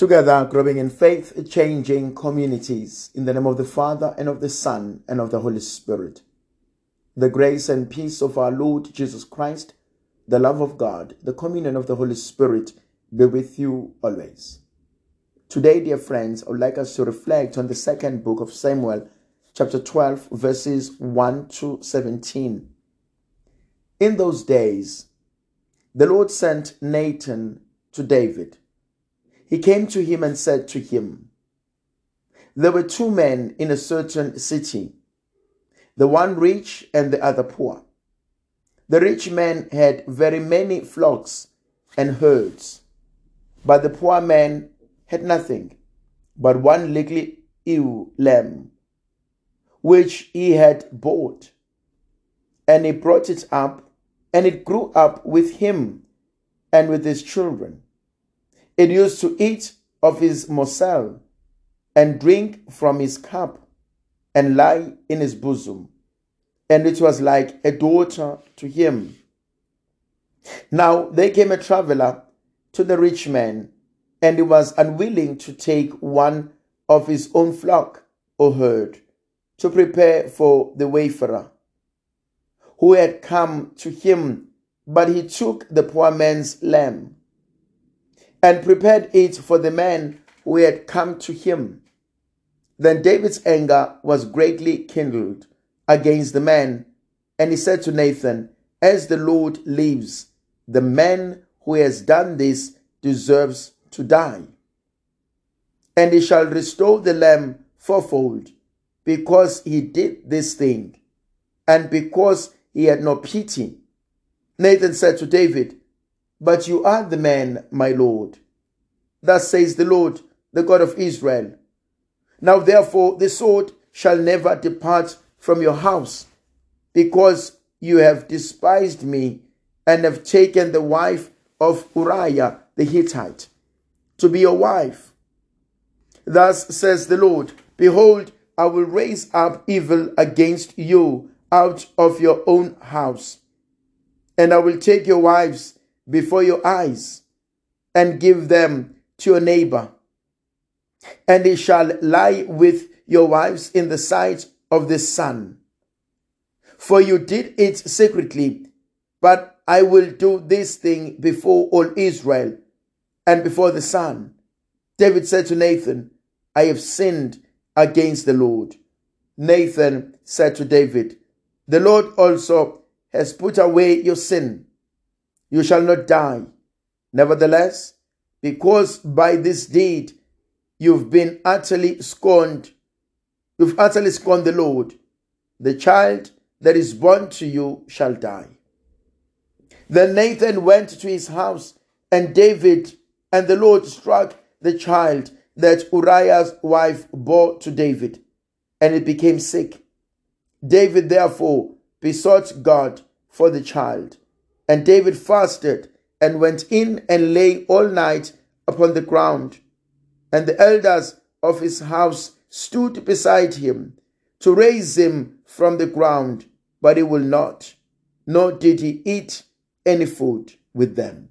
Together, growing in faith, changing communities. In the name of the Father, and of the Son, and of the Holy Spirit. The grace and peace of our Lord Jesus Christ, the love of God, the communion of the Holy Spirit be with you always. Today, dear friends, I would like us to reflect on the second book of Samuel, chapter 12, verses 1 to 17. In those days, the Lord sent Nathan to David he came to him and said to him, There were two men in a certain city, the one rich and the other poor. The rich man had very many flocks and herds, but the poor man had nothing but one little ewe lamb, which he had bought. And he brought it up, and it grew up with him and with his children it used to eat of his morsel and drink from his cup and lie in his bosom. And it was like a daughter to him. Now there came a traveler to the rich man, and he was unwilling to take one of his own flock or herd to prepare for the wayfarer who had come to him, but he took the poor man's lamb and prepared it for the man who had come to him. Then David's anger was greatly kindled against the man, and he said to Nathan, As the Lord lives, the man who has done this deserves to die. And he shall restore the lamb fourfold, because he did this thing, and because he had no pity. Nathan said to David, but you are the man, my Lord. Thus says the Lord, the God of Israel. Now therefore the sword shall never depart from your house, because you have despised me and have taken the wife of Uriah the Hittite to be your wife. Thus says the Lord, Behold, I will raise up evil against you out of your own house, and I will take your wives before your eyes and give them to your neighbor. And they shall lie with your wives in the sight of the sun. For you did it secretly, but I will do this thing before all Israel and before the sun. David said to Nathan, I have sinned against the Lord. Nathan said to David, The Lord also has put away your sin you shall not die. Nevertheless, because by this deed you've been utterly scorned, you've utterly scorned the Lord, the child that is born to you shall die. Then Nathan went to his house, and David and the Lord struck the child that Uriah's wife bore to David, and it became sick. David therefore besought God for the child. And David fasted and went in and lay all night upon the ground. And the elders of his house stood beside him to raise him from the ground, but he will not, nor did he eat any food with them.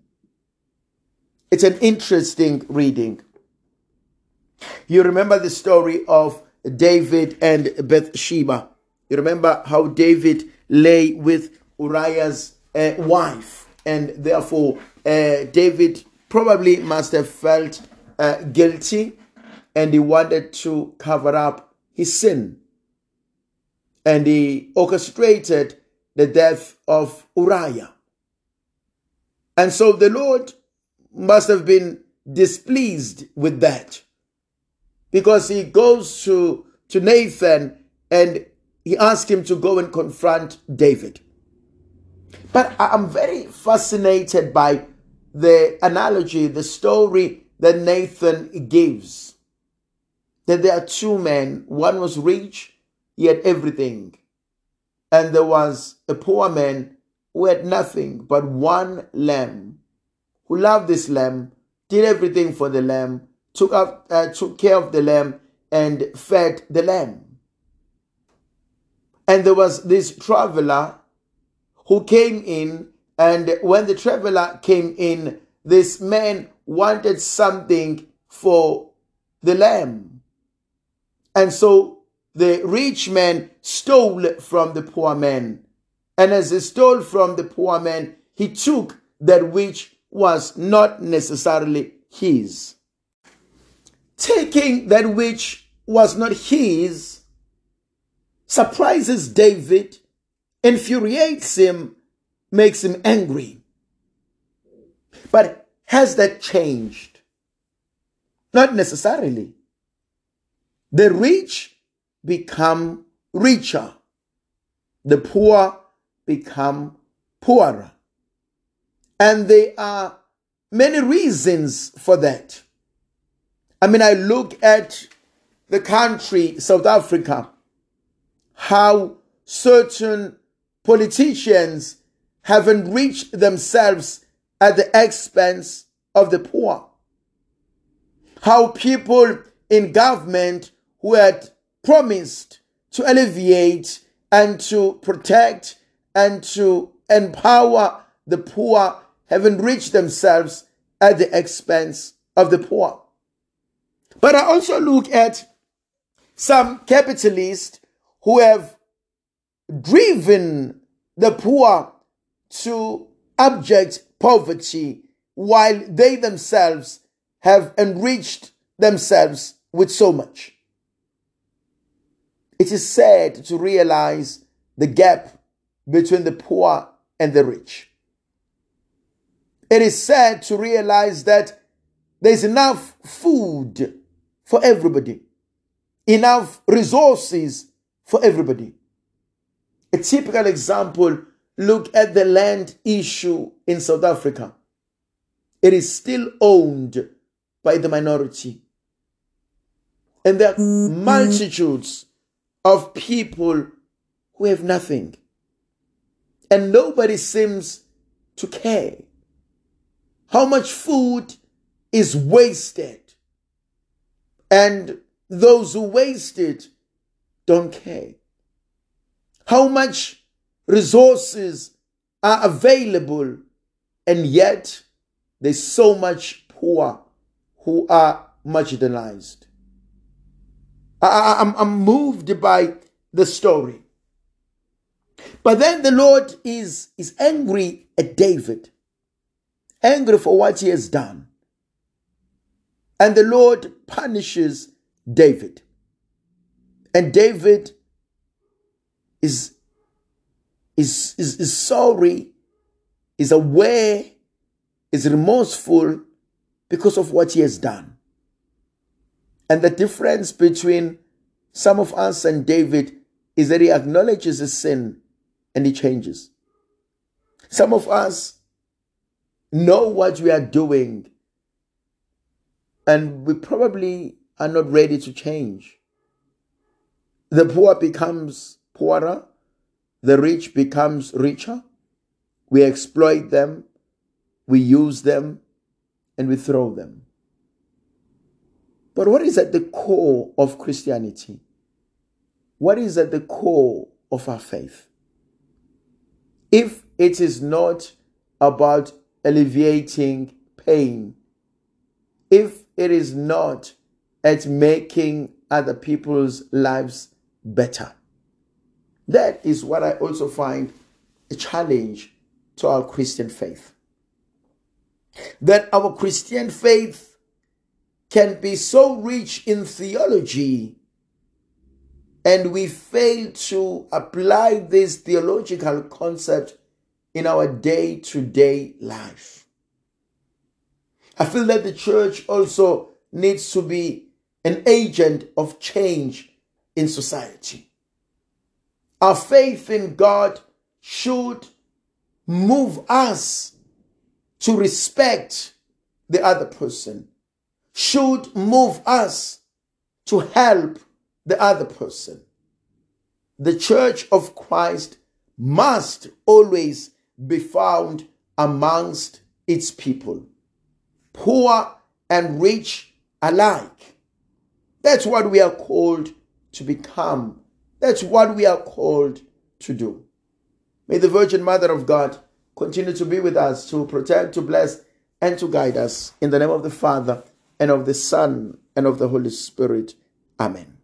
It's an interesting reading. You remember the story of David and Bathsheba. You remember how David lay with Uriah's uh, wife, and therefore uh, David probably must have felt uh, guilty and he wanted to cover up his sin. And he orchestrated the death of Uriah. And so the Lord must have been displeased with that because he goes to, to Nathan and he asks him to go and confront David. But I'm very fascinated by the analogy, the story that Nathan gives. That there are two men, one was rich, he had everything. And there was a poor man who had nothing but one lamb, who loved this lamb, did everything for the lamb, took, up, uh, took care of the lamb, and fed the lamb. And there was this traveler who came in, and when the traveler came in, this man wanted something for the lamb. And so the rich man stole from the poor man. And as he stole from the poor man, he took that which was not necessarily his. Taking that which was not his surprises David, infuriates him, makes him angry. But has that changed? Not necessarily. The rich become richer, the poor become poorer. And there are many reasons for that. I mean, I look at the country, South Africa, how certain politicians have enriched themselves at the expense of the poor. How people in government who had promised to alleviate and to protect and to empower the poor have enriched themselves at the expense of the poor. But I also look at some capitalists who have driven the poor to abject poverty while they themselves have enriched themselves with so much. It is sad to realize the gap between the poor and the rich. It is sad to realize that there's enough food for everybody, enough resources for everybody. A typical example look at the land issue in South Africa. It is still owned by the minority. And there are multitudes of people who have nothing. And nobody seems to care. How much food is wasted. And those who waste it don't care. How much resources are available, and yet there's so much poor who are marginalized. I, I'm, I'm moved by the story. But then the Lord is, is angry at David, angry for what he has done. And the Lord punishes David. And David is, is, is, is sorry, is aware, is remorseful because of what he has done. And the difference between some of us and David is that he acknowledges his sin and he changes. Some of us know what we are doing and we probably are not ready to change. The poor becomes poorer, the rich becomes richer. We exploit them, we use them, and we throw them. But what is at the core of Christianity? What is at the core of our faith? If it is not about alleviating pain, if it is not at making other people's lives better, that is what I also find a challenge to our Christian faith. That our Christian faith can be so rich in theology and we fail to apply this theological concept in our day to day life. I feel that the church also needs to be an agent of change in society. Our faith in God should move us to respect the other person should move us to help the other person. The church of Christ must always be found amongst its people, poor and rich alike. That's what we are called to become. That's what we are called to do. May the Virgin Mother of God continue to be with us, to protect, to bless, and to guide us. In the name of the Father, and of the Son, and of the Holy Spirit. Amen.